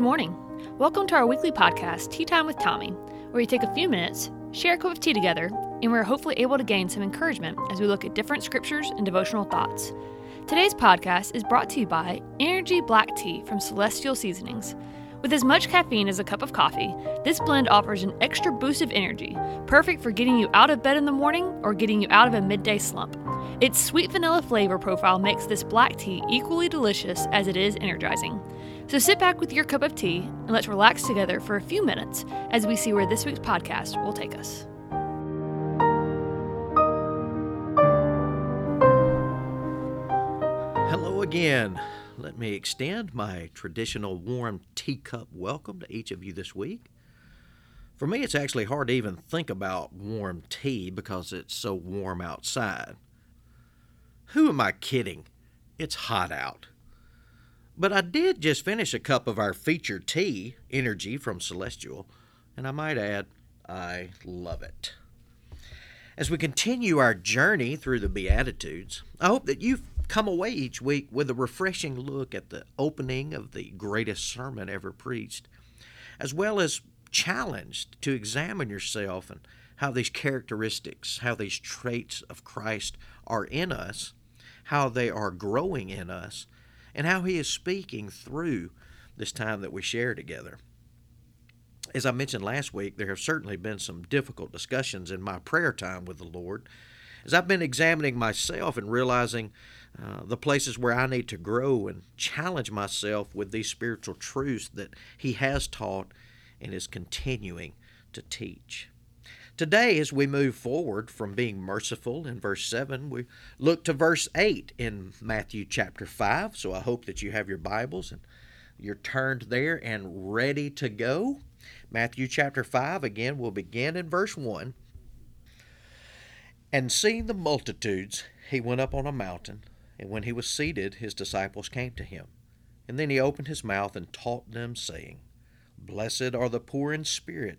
Good morning. Welcome to our weekly podcast, Tea Time with Tommy, where we take a few minutes, share a cup of tea together, and we're hopefully able to gain some encouragement as we look at different scriptures and devotional thoughts. Today's podcast is brought to you by Energy Black Tea from Celestial Seasonings. With as much caffeine as a cup of coffee, this blend offers an extra boost of energy, perfect for getting you out of bed in the morning or getting you out of a midday slump. Its sweet vanilla flavor profile makes this black tea equally delicious as it is energizing. So sit back with your cup of tea and let's relax together for a few minutes as we see where this week's podcast will take us. Hello again. Let me extend my traditional warm teacup welcome to each of you this week. For me, it's actually hard to even think about warm tea because it's so warm outside. Who am I kidding? It's hot out. But I did just finish a cup of our featured tea, Energy from Celestial, and I might add, I love it. As we continue our journey through the Beatitudes, I hope that you've come away each week with a refreshing look at the opening of the greatest sermon ever preached, as well as challenged to examine yourself and how these characteristics, how these traits of Christ are in us, how they are growing in us, and how He is speaking through this time that we share together. As I mentioned last week, there have certainly been some difficult discussions in my prayer time with the Lord as I've been examining myself and realizing uh, the places where I need to grow and challenge myself with these spiritual truths that He has taught and is continuing to teach. Today, as we move forward from being merciful in verse 7, we look to verse 8 in Matthew chapter 5. So I hope that you have your Bibles and you're turned there and ready to go. Matthew chapter 5, again, we'll begin in verse 1. And seeing the multitudes, he went up on a mountain, and when he was seated, his disciples came to him. And then he opened his mouth and taught them, saying, Blessed are the poor in spirit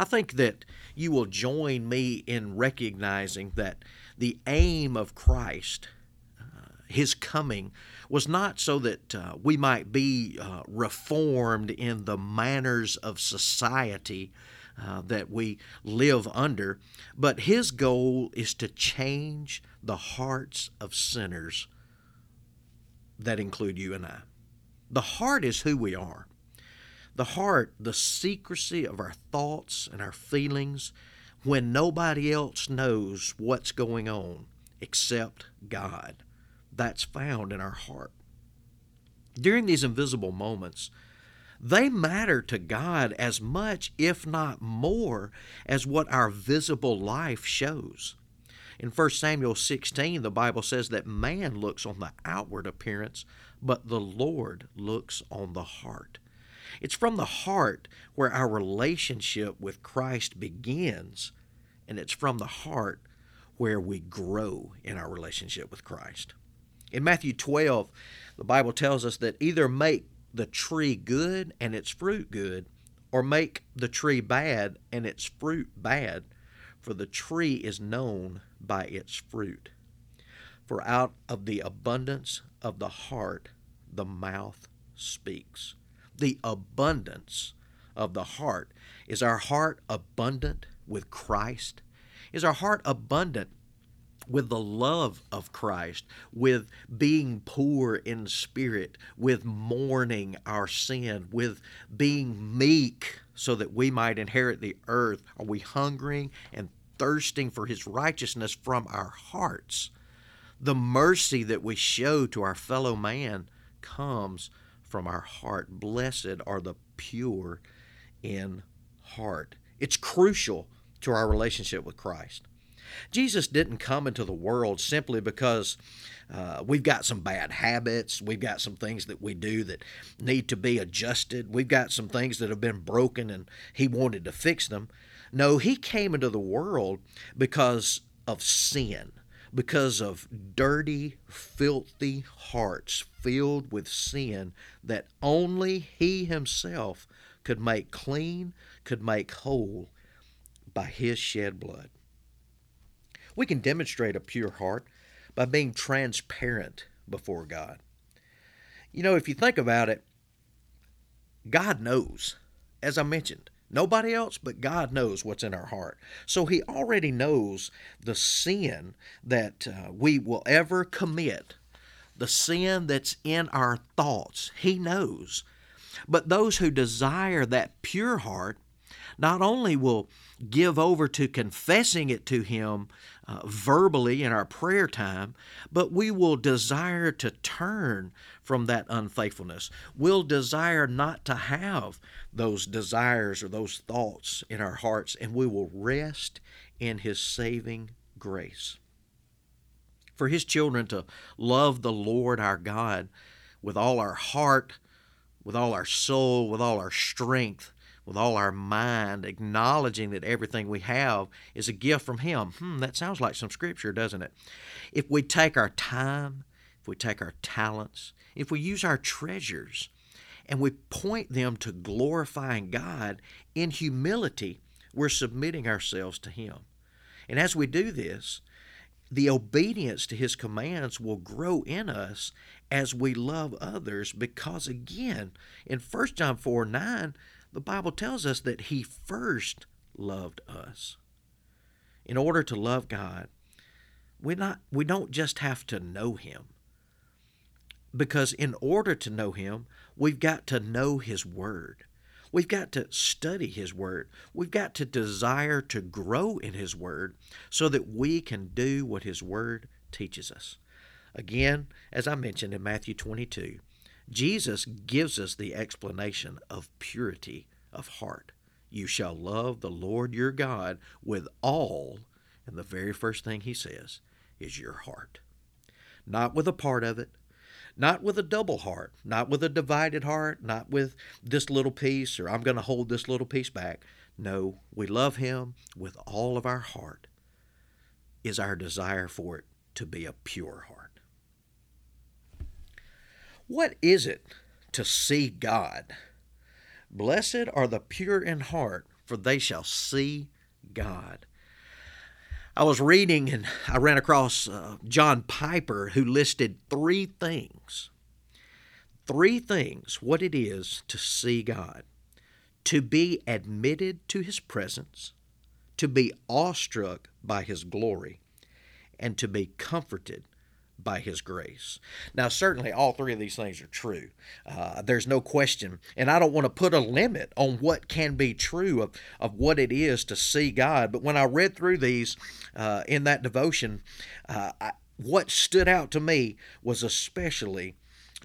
I think that you will join me in recognizing that the aim of Christ, uh, his coming, was not so that uh, we might be uh, reformed in the manners of society uh, that we live under, but his goal is to change the hearts of sinners that include you and I. The heart is who we are. The heart, the secrecy of our thoughts and our feelings when nobody else knows what's going on except God. That's found in our heart. During these invisible moments, they matter to God as much, if not more, as what our visible life shows. In 1 Samuel 16, the Bible says that man looks on the outward appearance, but the Lord looks on the heart. It's from the heart where our relationship with Christ begins, and it's from the heart where we grow in our relationship with Christ. In Matthew 12, the Bible tells us that either make the tree good and its fruit good, or make the tree bad and its fruit bad, for the tree is known by its fruit. For out of the abundance of the heart the mouth speaks the abundance of the heart. Is our heart abundant with Christ? Is our heart abundant with the love of Christ, with being poor in spirit, with mourning our sin, with being meek so that we might inherit the earth? Are we hungering and thirsting for His righteousness from our hearts? The mercy that we show to our fellow man comes from our heart. Blessed are the pure in heart. It's crucial to our relationship with Christ. Jesus didn't come into the world simply because uh, we've got some bad habits. We've got some things that we do that need to be adjusted. We've got some things that have been broken and He wanted to fix them. No, He came into the world because of sin, because of dirty, filthy hearts filled with sin that only He Himself could make clean, could make whole by His shed blood. We can demonstrate a pure heart by being transparent before God. You know, if you think about it, God knows. As I mentioned, nobody else but God knows what's in our heart. So He already knows the sin that uh, we will ever commit, the sin that's in our thoughts. He knows. But those who desire that pure heart not only will give over to confessing it to Him uh, verbally in our prayer time, but we will desire to turn from that unfaithfulness. We'll desire not to have those desires or those thoughts in our hearts, and we will rest in His saving grace. For His children to love the Lord our God with all our heart, with all our soul, with all our strength, with all our mind, acknowledging that everything we have is a gift from Him. Hmm, that sounds like some scripture, doesn't it? If we take our time, if we take our talents, if we use our treasures, and we point them to glorifying God in humility, we're submitting ourselves to Him. And as we do this, the obedience to His commands will grow in us as we love others because, again, in 1 John 4 9, the Bible tells us that He first loved us. In order to love God, we not we don't just have to know Him. Because in order to know Him, we've got to know His Word. We've got to study His Word. We've got to desire to grow in His Word so that we can do what His Word teaches us. Again, as I mentioned in Matthew 22, Jesus gives us the explanation of purity of heart. You shall love the Lord your God with all, and the very first thing he says is your heart. Not with a part of it, not with a double heart, not with a divided heart, not with this little piece or I'm going to hold this little piece back. No, we love him with all of our heart, is our desire for it to be a pure heart. What is it to see God? Blessed are the pure in heart, for they shall see God. I was reading and I ran across uh, John Piper who listed three things. Three things what it is to see God to be admitted to His presence, to be awestruck by His glory, and to be comforted by His grace. Now, certainly all three of these things are true. Uh, there's no question. And I don't want to put a limit on what can be true of, of what it is to see God. But when I read through these uh, in that devotion, uh, I, what stood out to me was especially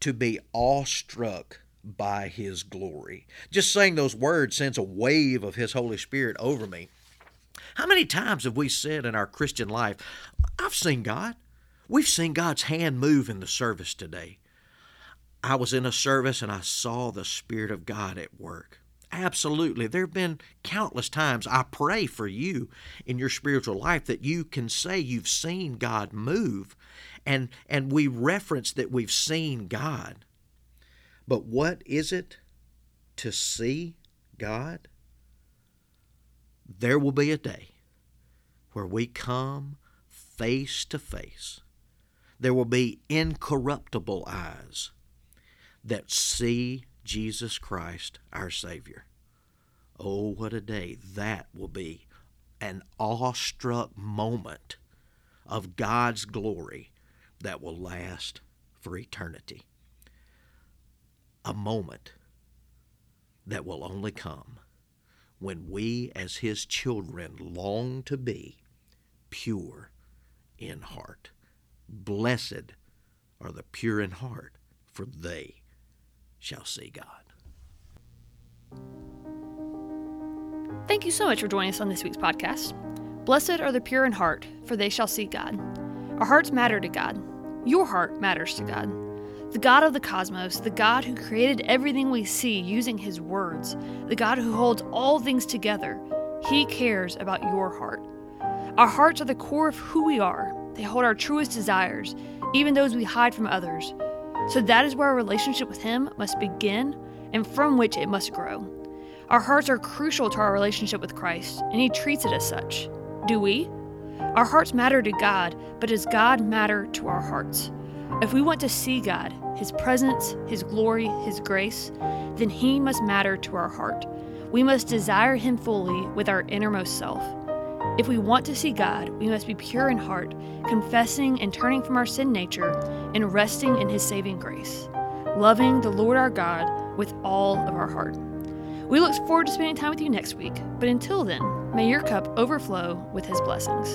to be awestruck by His glory. Just saying those words sends a wave of His Holy Spirit over me. How many times have we said in our Christian life, I've seen God? We've seen God's hand move in the service today. I was in a service and I saw the Spirit of God at work. Absolutely. There have been countless times I pray for you in your spiritual life that you can say you've seen God move and and we reference that we've seen God. But what is it to see God? There will be a day where we come face to face there will be incorruptible eyes that see Jesus Christ, our Savior. Oh, what a day that will be! An awestruck moment of God's glory that will last for eternity. A moment that will only come when we, as His children, long to be pure in heart. Blessed are the pure in heart, for they shall see God. Thank you so much for joining us on this week's podcast. Blessed are the pure in heart, for they shall see God. Our hearts matter to God. Your heart matters to God. The God of the cosmos, the God who created everything we see using his words, the God who holds all things together, he cares about your heart. Our hearts are the core of who we are. They hold our truest desires, even those we hide from others. So that is where our relationship with him must begin and from which it must grow. Our hearts are crucial to our relationship with Christ, and he treats it as such. Do we? Our hearts matter to God, but does God matter to our hearts? If we want to see God, His presence, His glory, His grace, then He must matter to our heart. We must desire Him fully with our innermost self. If we want to see God, we must be pure in heart, confessing and turning from our sin nature and resting in His saving grace, loving the Lord our God with all of our heart. We look forward to spending time with you next week, but until then, may your cup overflow with His blessings.